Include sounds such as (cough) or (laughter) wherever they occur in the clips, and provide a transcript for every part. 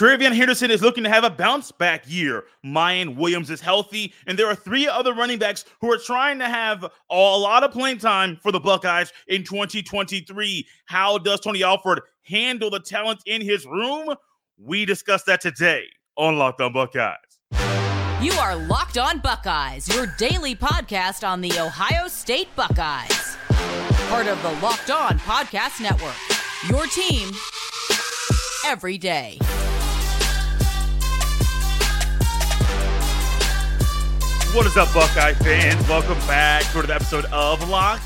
TreVeyon Henderson is looking to have a bounce back year. Miyan Williams is healthy, and there are three other running backs who are trying to have a lot of playing time for the Buckeyes in 2023. How does Tony Alford handle the talent in his room? We discuss that today on Locked On Buckeyes. You are Locked On Buckeyes, your daily podcast on the Ohio State Buckeyes. Part of the Locked On Podcast Network. Your team every day. What is up, Buckeye fans? Welcome back to the episode of Locked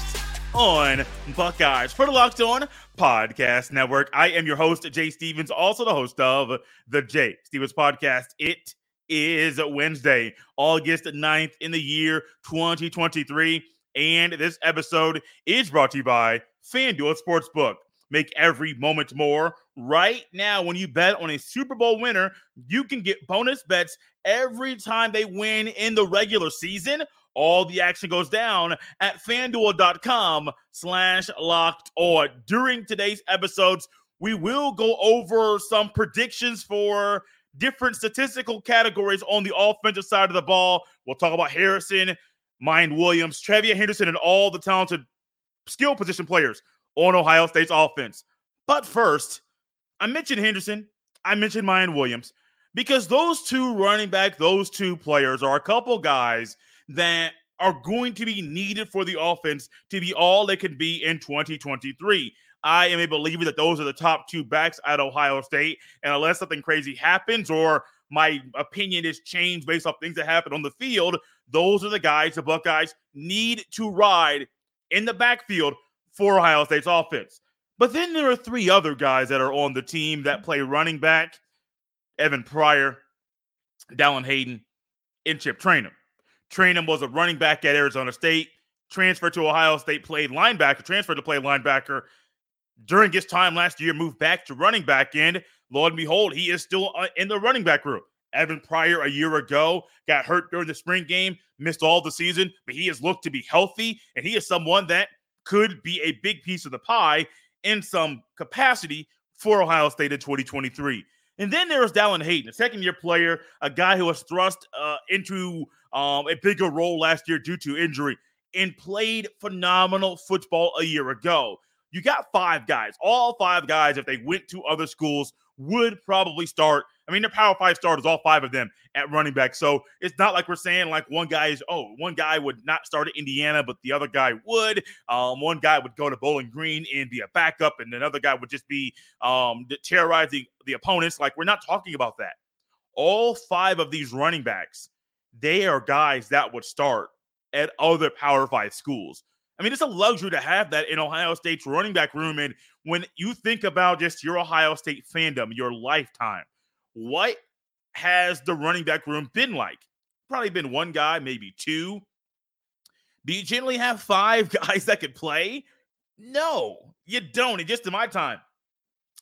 On Buckeyes for the Locked On Podcast Network. I am your host, Jay Stevens, also the host of the Jay Stevens Podcast. It is Wednesday, August 9th in the year 2023. And this episode is brought to you by FanDuel Sportsbook. Make every moment more. Right now, when you bet on a Super Bowl winner, you can get bonus bets every time they win in the regular season. All the action goes down at fanduel.com slash locked on. During today's episodes, we will go over some predictions for different statistical categories on the offensive side of the ball. We'll talk about Harrison, Miyan Williams, TreVeyon Henderson, and all the talented skill position players on Ohio State's offense. But first, I mentioned Henderson, I mentioned Miyan Williams because those two running back, those two players are a couple guys that are going to be needed for the offense to be all they can be in 2023. I am a believer that those are the top two backs at Ohio State. And unless something crazy happens or my opinion is changed based off things that happen on the field, those are the guys the Buckeyes need to ride in the backfield for Ohio State's offense. But then there are three other guys that are on the team that play running back Evan Pryor, Dallan Hayden, and Chip Trayanum. Trayanum was a running back at Arizona State, transferred to Ohio State, played linebacker, transferred to play linebacker. During his time last year, moved back to running back end. Lord and behold, he is still uh, in the running back room. Evan Pryor a year ago got hurt during the spring game, missed all the season, but he has looked to be healthy, and he is someone that could be a big piece of the pie in some capacity for Ohio State in 2023. And then there's Dallan Hayden, a second year player, a guy who was thrust uh, into um, a bigger role last year due to injury and played phenomenal football a year ago. You got five guys, all five guys, if they went to other schools, would probably start I mean, they're Power Five starters, all five of them at running back. So it's not like we're saying like one guy is oh one guy would not start at Indiana, but the other guy would. Um, one guy would go to Bowling Green and be a backup, and another guy would just be um terrorizing the opponents. Like we're not talking about that. All five of these running backs, they are guys that would start at other Power Five schools. I mean, it's a luxury to have that in Ohio State's running back room. And when you think about just your Ohio State fandom, your lifetime, what has the running back room been like? Probably been one guy, maybe two. Do you generally have five (laughs) guys that could play? No, you don't. And just in my time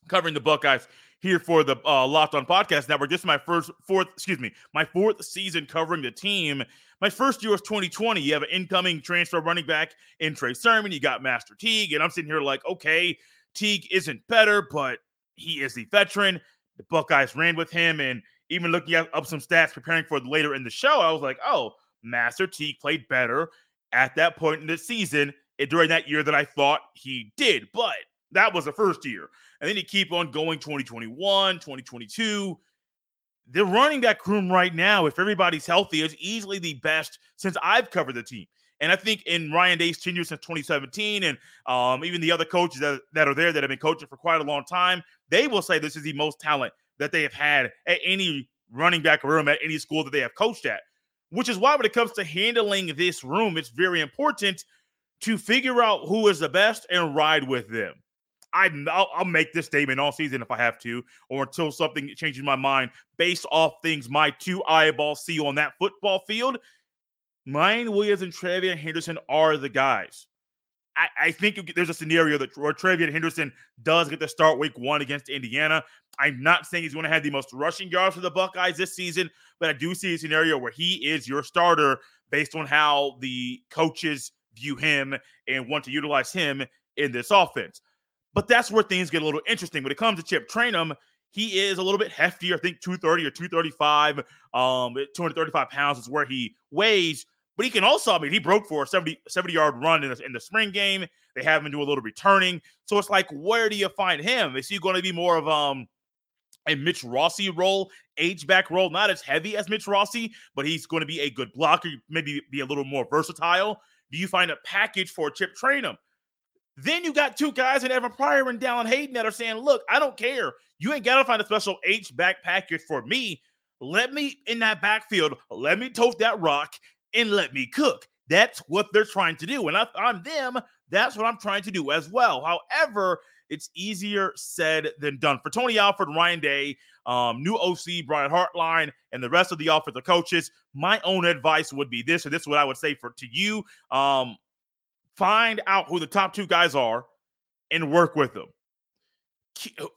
covering the Buckeyes here for the uh, Locked On Podcast Network, is my first, fourth, excuse me, my fourth season covering the team. My first year was 2020. You have an incoming transfer running back in Trey Sermon. You got Master Teague. And I'm sitting here like, okay, Teague isn't better, but he is the veteran. The Buckeyes ran with him, and even looking up some stats preparing for later in the show, I was like, oh, Master Teague played better at that point in the season eh, during that year than I thought he did. But that was the first year. And then you keep on going 2021, 2022. The running back room right now, if everybody's healthy, is easily the best since I've covered the team. And I think in Ryan Day's tenure since 2017, and um, even the other coaches that, that are there that have been coaching for quite a long time, they will say this is the most talent that they have had at any running back room at any school that they have coached at. Which is why, when it comes to handling this room, it's very important to figure out who is the best and ride with them. I'll, I'll, make this statement all season if I have to, or until something changes my mind based off things my two eyeballs see on that football field. Miyan Williams and TreVeyon Henderson are the guys. I, I think there's a scenario that where TreVeyon Henderson does get to start week one against Indiana. I'm not saying he's going to have the most rushing yards for the Buckeyes this season, but I do see a scenario where he is your starter based on how the coaches view him and want to utilize him in this offense. But that's where things get a little interesting. When it comes to Chip Trayanum, he is a little bit heftier. I think 230 or 235, um, 235 pounds is where he weighs. But he can also, I mean, he broke for a 70, 70 yard run in the, in the spring game. They have him do a little returning. So it's like, where do you find him? Is he going to be more of um a Mitch Rossi role, H back role, not as heavy as Mitch Rossi, but he's going to be a good blocker, maybe be a little more versatile. Do you find a package for Chip Trayanum? Then you got two guys in Evan Pryor and Dallan Hayden that are saying, look, I don't care. You ain't got to find a special H back package for me. Let me in that backfield, let me tote that rock and let me cook. That's what they're trying to do. And if I'm them, that's what I'm trying to do as well. However, it's easier said than done. For Tony Alford, Ryan Day, um, new OC, Brian Hartline, and the rest of the offensive coaches, my own advice would be this, or this is what I would say for to you. Um, find out who the top two guys are and work with them.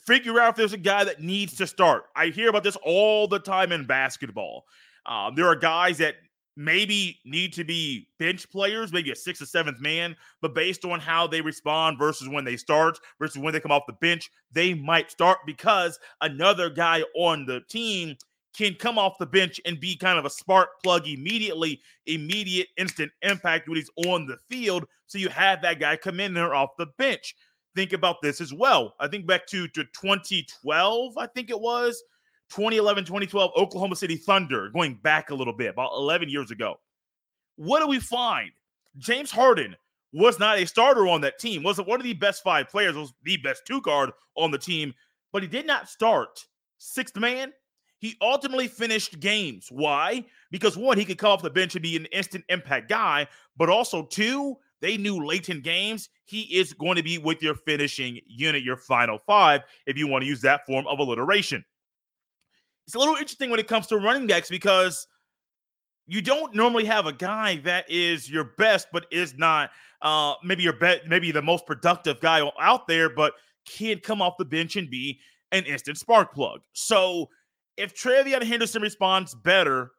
Figure out if there's a guy that needs to start. I hear about this all the time in basketball. Um, there are guys that maybe need to be bench players, maybe a sixth or seventh man, but based on how they respond versus when they start versus when they come off the bench, they might start because another guy on the team can come off the bench and be kind of a spark plug immediately, immediate instant impact when he's on the field. So you have that guy come in there off the bench. Think about this as well. I think back to, to 2012, I think it was 2011, 2012 Oklahoma City Thunder, going back a little bit, about 11 years ago. What do we find? James Harden was not a starter on that team, wasn't one of the best five players, was the best two guard on the team, but he did not start sixth man. He ultimately finished games. Why? Because one, he could come off the bench and be an instant impact guy, but also two, they knew late in games he is going to be with your finishing unit, your final five, if you want to use that form of alliteration it's a little interesting when it comes to running backs because you don't normally have a guy that is your best, but is not uh, maybe your bet, maybe the most productive guy out there, but can come off the bench and be an instant spark plug. So if TreVeyon Henderson responds better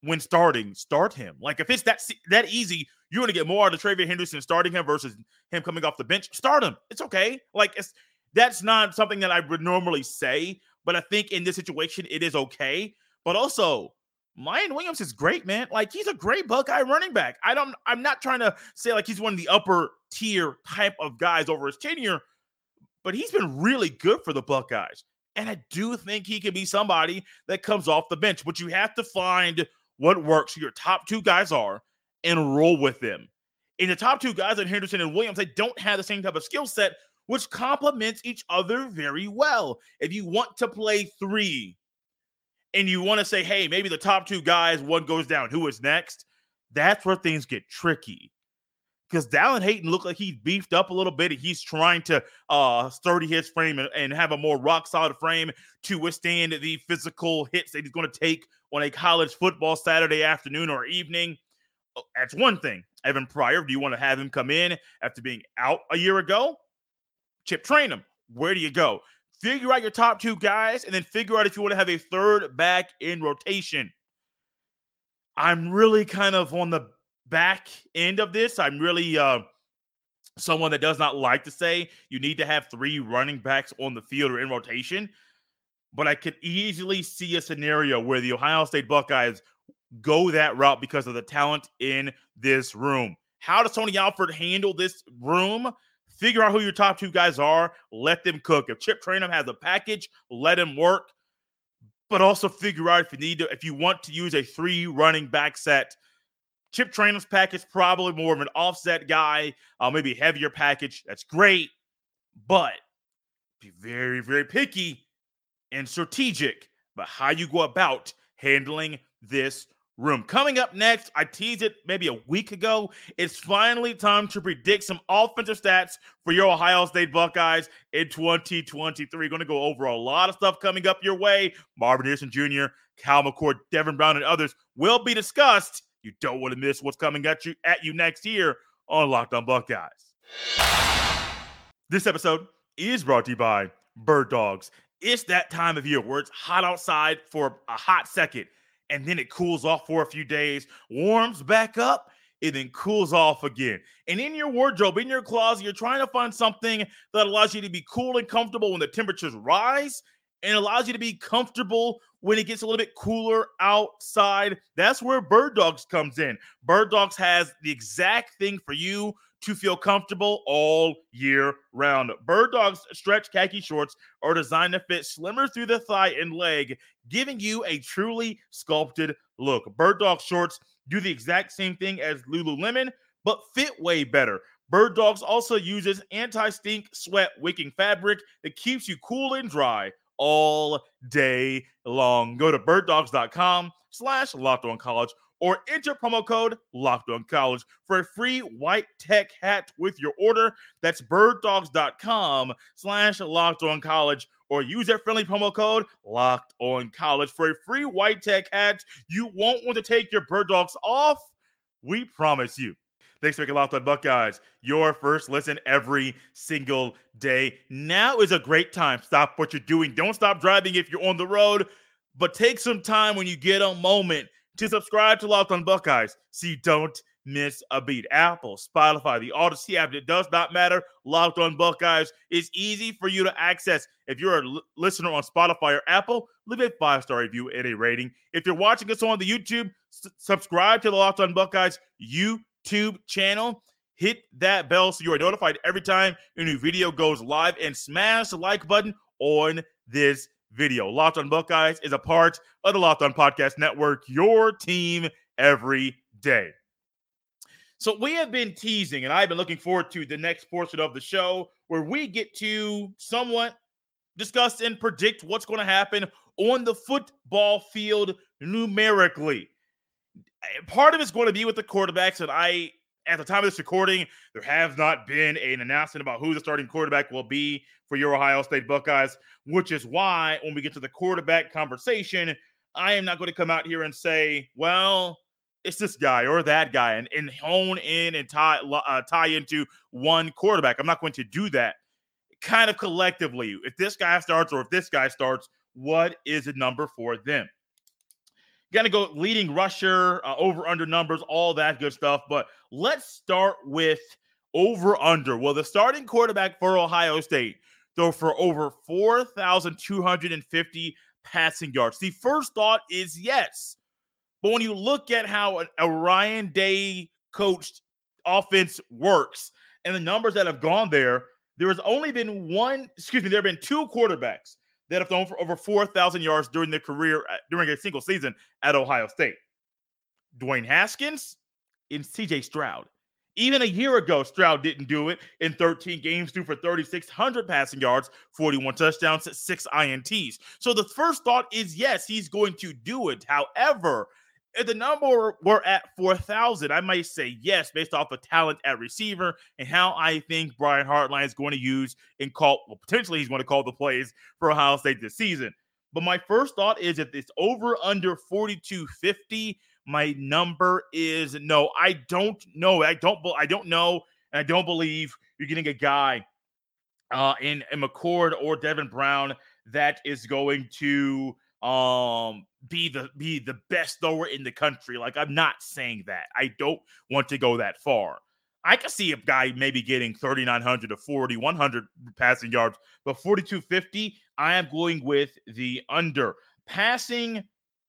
when starting, start him. Like if it's that that easy, you're going to get more out of TreVeyon Henderson starting him versus him coming off the bench. Start him. It's okay. Like it's that's not something that I would normally say, but I think in this situation, it is okay. But also, Miyan Williams is great, man. Like he's a great Buckeye running back. I don't. I'm not trying to say like he's one of the upper tier type of guys over his tenure, but he's been really good for the Buckeyes. And I do think he can be somebody that comes off the bench. But you have to find what works. Your top two guys are and roll with them. In the top two guys, in Henderson and Williams, they don't have the same type of skill set, which complements each other very well. If you want to play three and you want to say, hey, maybe the top two guys, one goes down, who is next? That's where things get tricky. Because Dallan Hayden looked like he beefed up a little bit. And He's trying to uh sturdy his frame and, and have a more rock solid frame to withstand the physical hits that he's going to take on a college football Saturday afternoon or evening. Oh, that's one thing. Evan Pryor, do you want to have him come in after being out a year ago? Chip Trayanum. Where do you go? Figure out your top two guys and then figure out if you want to have a third back in rotation. I'm really kind of on the back end of this. I'm really uh, someone that does not like to say you need to have three running backs on the field or in rotation. But I could easily see a scenario where the Ohio State Buckeyes go that route because of the talent in this room. How does Tony Alford handle this room? Figure out who your top two guys are. Let them cook. If Chip Trayanum has a package, let him work. But also figure out if you need to, if you want to use a three running back set. Chip Trayanum's package probably more of an offset guy, uh, maybe heavier package. That's great, but be very, very picky and strategic about how you go about handling this room. Coming up next, I teased it maybe a week ago. It's finally time to predict some offensive stats for your Ohio State Buckeyes in 2023. Going to go over a lot of stuff coming up your way. Marvin Harrison Jr., Kyle McCord, Devin Brown, and others will be discussed. You don't want to miss what's coming at you at you next year on Locked On Buckeyes. This episode is brought to you by Birddogs. It's that time of year where it's hot outside for a hot second and then it cools off for a few days, warms back up, and then cools off again. And in your wardrobe, in your closet, you're trying to find something that allows you to be cool and comfortable when the temperatures rise and allows you to be comfortable when it gets a little bit cooler outside. That's where Birddogs comes in. Birddogs has the exact thing for you to feel comfortable all year round. Birddogs stretch khaki shorts are designed to fit slimmer through the thigh and leg, giving you a truly sculpted look. Birddog shorts do the exact same thing as Lululemon, but fit way better. Birddogs also uses anti-stink sweat wicking fabric that keeps you cool and dry all day long. Go to birddogs.com slash locked on college or enter promo code locked on college for a free white tech hat with your order. That's birddogs.com slash locked on college or use friendly promo code locked on college for a free white tech hat. You won't want to take your birddogs off. We promise you. Thanks for making Locked On Buckeyes your first listen every single day. Now is a great time. Stop what you're doing. Don't stop driving if you're on the road, but take some time when you get a moment to subscribe to Locked On Buckeyes so you don't miss a beat. Apple, Spotify, the Audacy app, it does not matter. Locked On Buckeyes is easy for you to access. If you're a l- listener on Spotify or Apple, leave a five star review and a rating. If you're watching us on the YouTube, s- subscribe to the Locked On Buckeyes YouTube channel. Hit that bell so you are notified every time a new video goes live and smash the like button on this video. Locked on Buckeyes is a part of the Locked on Podcast Network, your team every day. So we have been teasing, and I've been looking forward to the next portion of the show where we get to somewhat discuss and predict what's going to happen on the football field numerically. Part of it's going to be with the quarterbacks, and I, at the time of this recording, there has not been an announcement about who the starting quarterback will be for your Ohio State Buckeyes, which is why when we get to the quarterback conversation, I am not going to come out here and say, well, it's this guy or that guy and, and hone in and tie uh, tie into one quarterback. I'm not going to do that. Kind of collectively, if this guy starts or if this guy starts, what is the number for them? Got to go leading rusher, uh, over under numbers, all that good stuff. But let's start with over under. Well, the starting quarterback for Ohio State throw for over 4,250 passing yards. The first thought is yes. But when you look at how a, a Ryan Day coached offense works and the numbers that have gone there, there has only been one, excuse me, there have been two quarterbacks have thrown for over 4,000 yards during their career, uh, during a single season at Ohio State. Dwayne Haskins and CJ Stroud. Even a year ago, Stroud didn't do it in 13 games, threw for 3,600 passing yards, 41 touchdowns, six INTs. So the first thought is yes, he's going to do it. However, if the number were at 4,000, I might say yes, based off of talent at receiver and how I think Brian Hartline is going to use and call, well, potentially he's going to call the plays for Ohio State this season. But my first thought is if it's over under 4250, my number is no. I don't know. I don't. I don't know, and I don't believe you're getting a guy uh, in, in McCord or Devin Brown that is going to um be the be the best thrower in the country. Like I'm not saying that. I don't want to go that far. I can see a guy maybe getting 3,900 to 4,100 passing yards, but 4,250, I am going with the under. Passing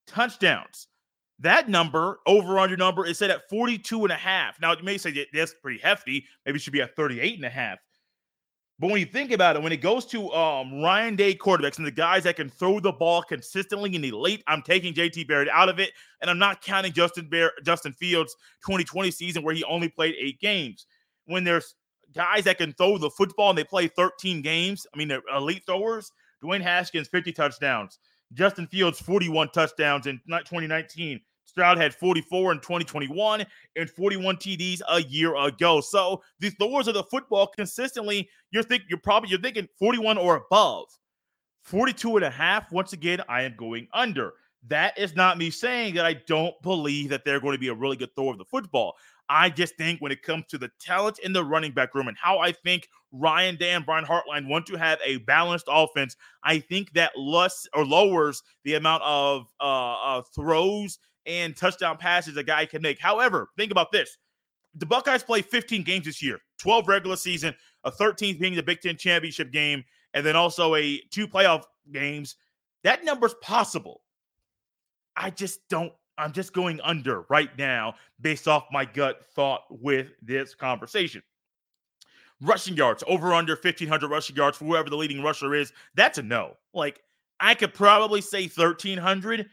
touchdowns. That number, over under number, is set at 42 and a half. Now, you may say that that's pretty hefty. Maybe it should be at 38 and a half. But when you think about it, when it goes to um, Ryan Day quarterbacks and the guys that can throw the ball consistently in the late, I'm taking JT Barrett out of it, and I'm not counting Justin Bear, Justin Fields 2020 season where he only played eight games. When there's guys that can throw the football and they play 13 games, I mean they're elite throwers. Dwayne Haskins 50 touchdowns, Justin Fields 41 touchdowns in 2019. Stroud had 44 in 2021 and 41 TDs a year ago. So the throwers of the football consistently, you're thinking you're probably you're thinking 41 or above. 42 and a half. Once again, I am going under. That is not me saying that I don't believe that they're going to be a really good thrower of the football. I just think when it comes to the talent in the running back room and how I think Ryan Dan, Brian Hartline want to have a balanced offense, I think that less or lowers the amount of uh, uh, throws and touchdown passes a guy can make. However, think about this. The Buckeyes play 15 games this year, 12 regular season, a 13th being the Big Ten championship game, and then also a two playoff games That number's possible. I just don't, I'm just going under right now based off my gut thought with this conversation. Rushing yards, over under 1,500 rushing yards for whoever the leading rusher is, that's a no. Like, I could probably say 1,300,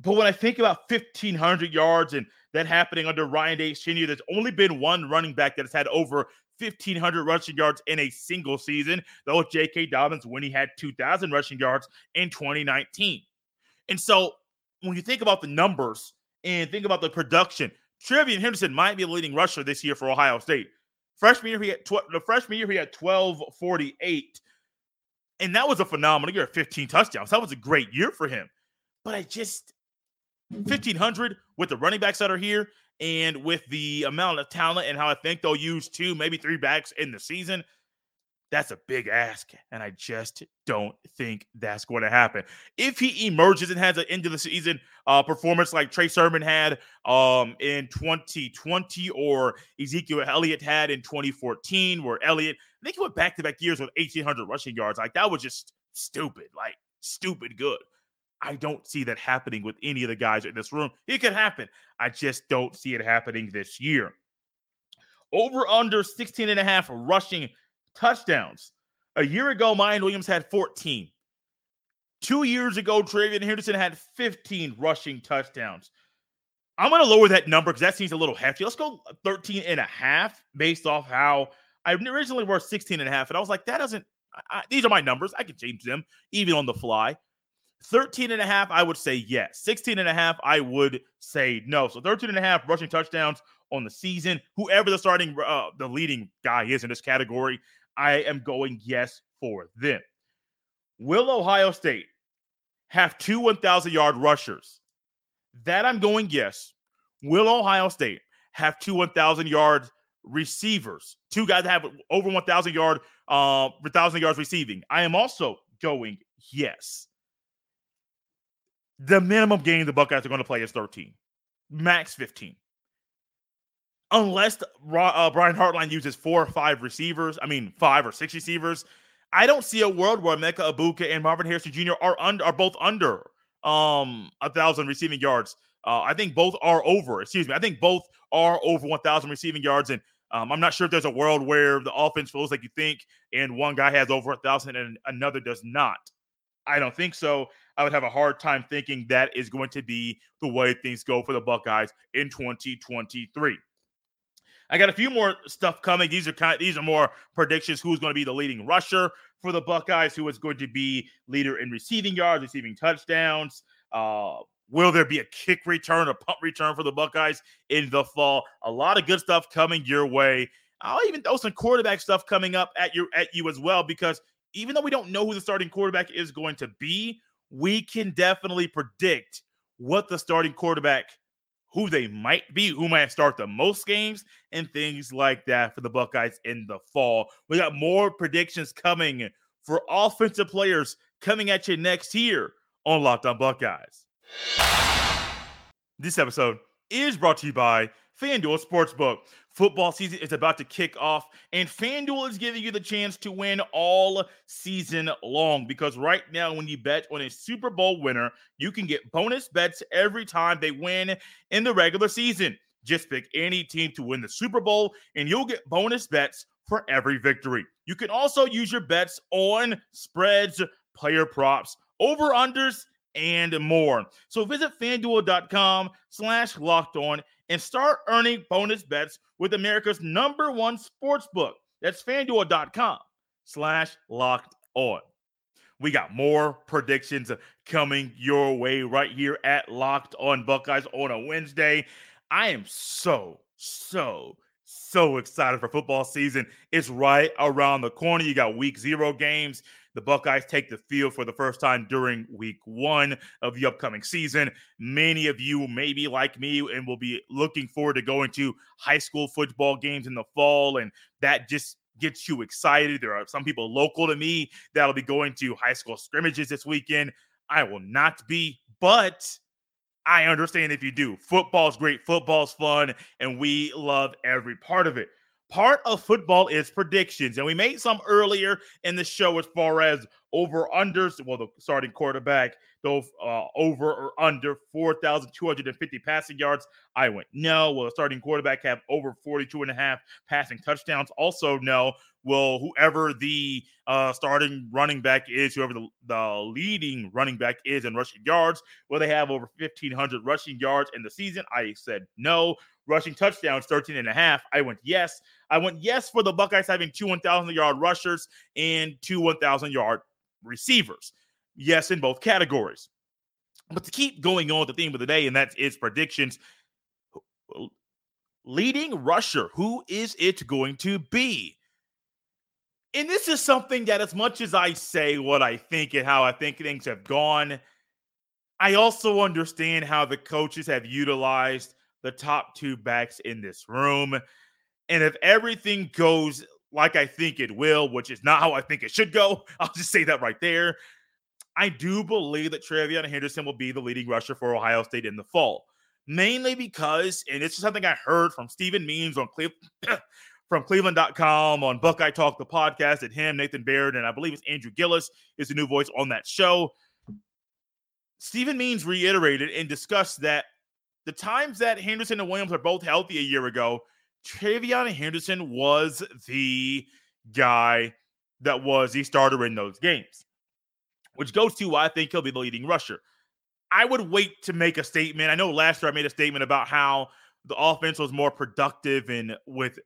but when I think about 1,500 yards and that happening under Ryan Day Sr., there's only been one running back that has had over 1,500 rushing yards in a single season. That was J.K. Dobbins when he had 2,000 rushing yards in 2019. And so when you think about the numbers and think about the production, TreVeyon Henderson might be the leading rusher this year for Ohio State. Freshman year, he had tw- the freshman year he had 1248. And that was a phenomenal year, 15 touchdowns. That was a great year for him. But I just 1500 with the running backs that are here and with the amount of talent and how I think they'll use two, maybe three backs in the season, that's a big ask. And I just don't think that's going to happen. If he emerges and has an end of the season uh, performance like Trey Sermon had um, in 2020 or Ezekiel Elliott had in 2014, where Elliott, I think he went back to back years with 1,800 rushing yards. Like that was just stupid, like stupid good. I don't see that happening with any of the guys in this room. It could happen. I just don't see it happening this year. Over under 16 and a half rushing touchdowns. A year ago, Miyan Williams had 14. Two years ago, TreVeyon Henderson had 15 rushing touchdowns. I'm going to lower that number because that seems a little hefty. Let's go 13 and a half based off how I originally were 16 and a half. And I was like, that doesn't, I, these are my numbers. I can change them even on the fly. 13 and a half, I would say yes. 16 and a half, I would say no. So 13 and a half rushing touchdowns on the season. Whoever the starting, uh, the leading guy is in this category, I am going yes for them. Will Ohio State have two 1,000 yard rushers? That I'm going yes. Will Ohio State have two 1,000 yard receivers? Two guys that have over 1,000 yard, uh, 1,000 yards receiving. I am also going yes. The minimum game the Buckeyes are going to play is 13, max 15. Unless uh, Brian Hartline uses four or five receivers, I mean five or six receivers, I don't see a world where Emeka Egbuka and Marvin Harrison Jr. are under are both under um a thousand receiving yards. Uh, I think both are over. Excuse me. I think both are over 1,000 receiving yards, and um, I'm not sure if there's a world where the offense feels like you think, and one guy has over a thousand and another does not. I don't think so. I would have a hard time thinking that is going to be the way things go for the Buckeyes in 2023. I got a few more stuff coming. These are kind of, these are more predictions. Who's going to be the leading rusher for the Buckeyes? Who is going to be leader in receiving yards, receiving touchdowns? Uh, will there be a kick return, a punt return for the Buckeyes in the fall? A lot of good stuff coming your way. I'll even throw some quarterback stuff coming up at you at you as well because even though we don't know who the starting quarterback is going to be, we can definitely predict what the starting quarterback, who they might be, who might start the most games, and things like that for the Buckeyes in the fall. We got more predictions coming for offensive players coming at you next year on Locked On Buckeyes. This episode is brought to you by FanDuel Sportsbook. Football season is about to kick off, and FanDuel is giving you the chance to win all season long. Because right now, when you bet on a Super Bowl winner, you can get bonus bets every time they win in the regular season. Just pick any team to win the Super Bowl, and you'll get bonus bets for every victory. You can also use your bets on spreads, player props, over unders, and more. So visit fanduel.com slash locked on and start earning bonus bets with America's number one sports book. That's fanduel.com slash locked on. We got more predictions coming your way right here at Locked On Buckeyes on a Wednesday. I am so, so, so excited for football season. It's right around the corner. You got week zero games. The Buckeyes take the field for the first time during week one of the upcoming season. Many of you may be like me and will be looking forward to going to high school football games in the fall. And that just gets you excited. There are some people local to me that'll be going to high school scrimmages this weekend. I will not be, but I understand if you do. Football's great, football's fun, and we love every part of it. Part of football is predictions, and we made some earlier in the show as far as over unders. Well, the starting quarterback, though, uh, over or under 4,250 passing yards. I went no. Will the starting quarterback have over 42 and a half passing touchdowns? Also, no. Will whoever the uh, starting running back is, whoever the, the leading running back is in rushing yards, will they have over 1,500 rushing yards in the season? I said no. Rushing touchdowns, 13 and a half. I went yes. I went yes for the Buckeyes having two 1,000 yard rushers and two 1,000 yard receivers. Yes, in both categories. But to keep going on with the theme of the day, and that's its predictions. Leading rusher, who is it going to be? And this is something that, as much as I say what I think and how I think things have gone, I also understand how the coaches have utilized the top two backs in this room. And if everything goes like I think it will, which is not how I think it should go, (laughs) I'll just say that right there. I do believe that TreVeyon Henderson will be the leading rusher for Ohio State in the fall, mainly because, and this is something I heard from Stephen Means on (coughs) Cleveland. from cleveland.com on Buckeye Talk, the podcast, and him, Nathan Baird, and I believe it's Andrew Gillis is the new voice on that show. Stephen Means reiterated and discussed that the times that Henderson and Williams are both healthy a year ago, TreVeyon Henderson was the guy that was the starter in those games which goes to why I think he'll be the leading rusher. I would wait to make a statement. I know last year I made a statement about how the offense was more productive and with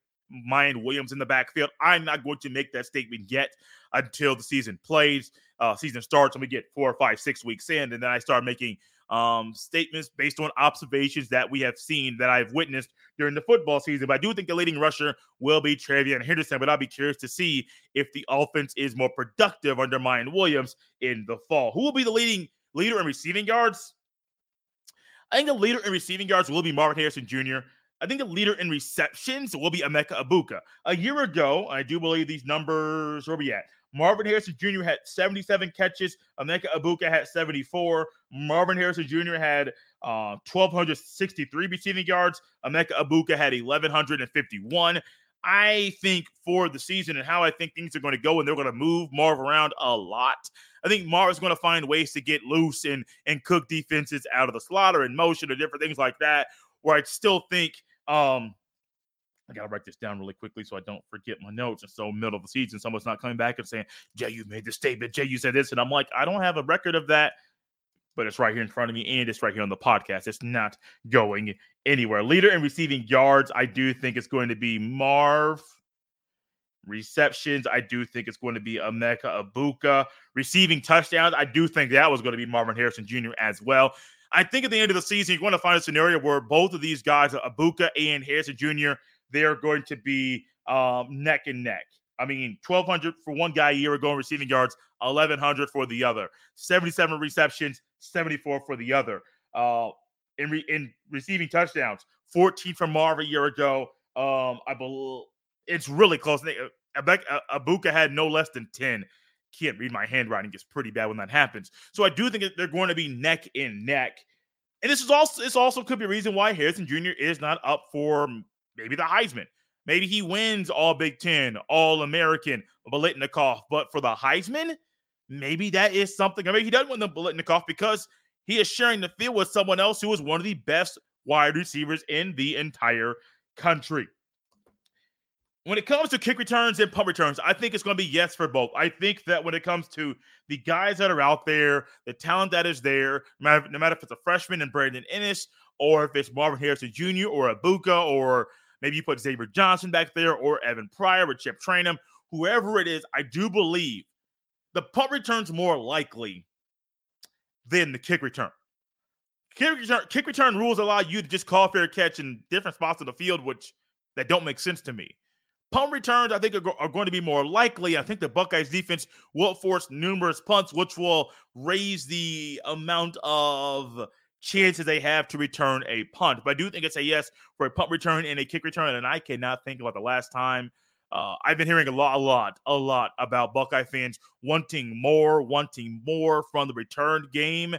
Miyan Williams in the backfield. I'm not going to make that statement yet until the season plays, uh, season starts, and we get four, five, six weeks in, and then I start making um, statements based on observations that we have seen that I've witnessed during the football season. But I do think the leading rusher will be TreVeyon Henderson. But I'll be curious to see if the offense is more productive under Miyan Williams in the fall. Who will be the leading leader in receiving yards? I think the leader in receiving yards will be Marvin Harrison Jr. I think the leader in receptions will be Emeka Egbuka. A year ago, I do believe these numbers, where we at? Marvin Harrison Jr. had 77 catches. Emeka Egbuka had 74. Marvin Harrison Jr. had uh, 1,263 receiving yards. Emeka Egbuka had 1,151. I think for the season and how I think things are going to go, and they're going to move Marv around a lot. I think Marv is going to find ways to get loose and and cook defenses out of the slaughter and motion and different things like that. Where I still think um, I got to write this down really quickly so I don't forget my notes. And so, middle of the season, someone's not coming back and saying, Jay, you made this statement. Jay, you said this. And I'm like, I don't have a record of that, but it's right here in front of me and it's right here on the podcast. It's not going anywhere. Leader in receiving yards, I do think it's going to be Marv. Receptions, I do think it's going to be Emeka Egbuka. Receiving touchdowns, I do think that was going to be Marvin Harrison Jr. as well. I think at the end of the season, you're going to find a scenario where both of these guys, Egbuka and Harrison Jr., they're going to be um, neck and neck. I mean, 1,200 for one guy a year ago in receiving yards, 1,100 for the other, 77 receptions, 74 for the other. Uh, in, re- in receiving touchdowns, 14 from Marv a year ago. Um, I believe it's really close. Egbuka had no less than 10. Can't read my handwriting; it's pretty bad when that happens. So I do think they're going to be neck and neck. And this is also this also could be a reason why Harrison Jr. is not up for maybe the Heisman. Maybe he wins all Big Ten, all American, Biletnikoff. But for the Heisman, maybe that is something. I mean, he doesn't win the Biletnikoff because he is sharing the field with someone else who is one of the best wide receivers in the entire country. When it comes to kick returns and punt returns, I think it's going to be yes for both. I think that when it comes to the guys that are out there, the talent that is there, no matter if it's a freshman and Brandon Inniss, or if it's Marvin Harrison Jr. or Egbuka or Maybe you put Xavier Johnson back there or Evan Pryor or Chip Trayanum, whoever it is. I do believe the punt return's more likely than the kick return. Kick return, kick return rules allow you to just call fair catch in different spots of the field, which that don't make sense to me. Punt returns, I think, are, are, going to be more likely. I think the Buckeyes defense will force numerous punts, which will raise the amount of chances they have to return a punt. But I do think it's a yes for a punt return and a kick return. And I cannot think about the last time. Uh, I've been hearing a lot, a lot, a lot about Buckeye fans wanting more, wanting more from the return game.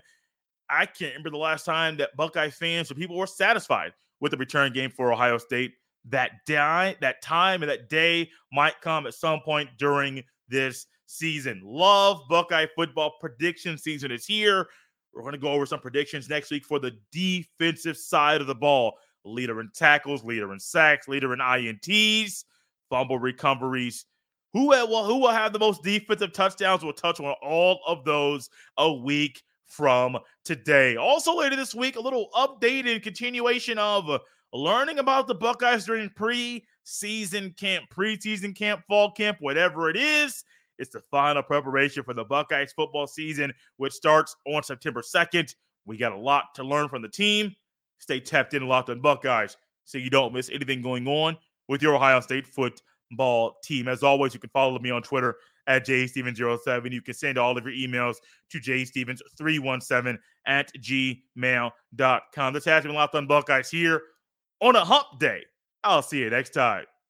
I can't remember the last time that Buckeye fans or people were satisfied with the return game for Ohio State. That day, that time and that day might come at some point during this season. Love Buckeye football prediction season is here. We're going to go over some predictions next week for the defensive side of the ball. Leader in tackles, leader in sacks, leader in INTs, fumble recoveries. Who will, who will have the most defensive touchdowns? We'll touch on all of those a week from today. Also, later this week, a little update and continuation of learning about the Buckeyes during pre-season camp, preseason camp, fall camp, whatever it is. It's the final preparation for the Buckeyes football season, which starts on September 2nd. We got a lot to learn from the team. Stay tapped in locked on Buckeyes so you don't miss anything going on with your Ohio State football team. As always, you can follow me on Twitter at jstevens07. You can send all of your emails to jstevens317 at gmail.com. This has been Locked on Buckeyes here on a hump day. I'll see you next time.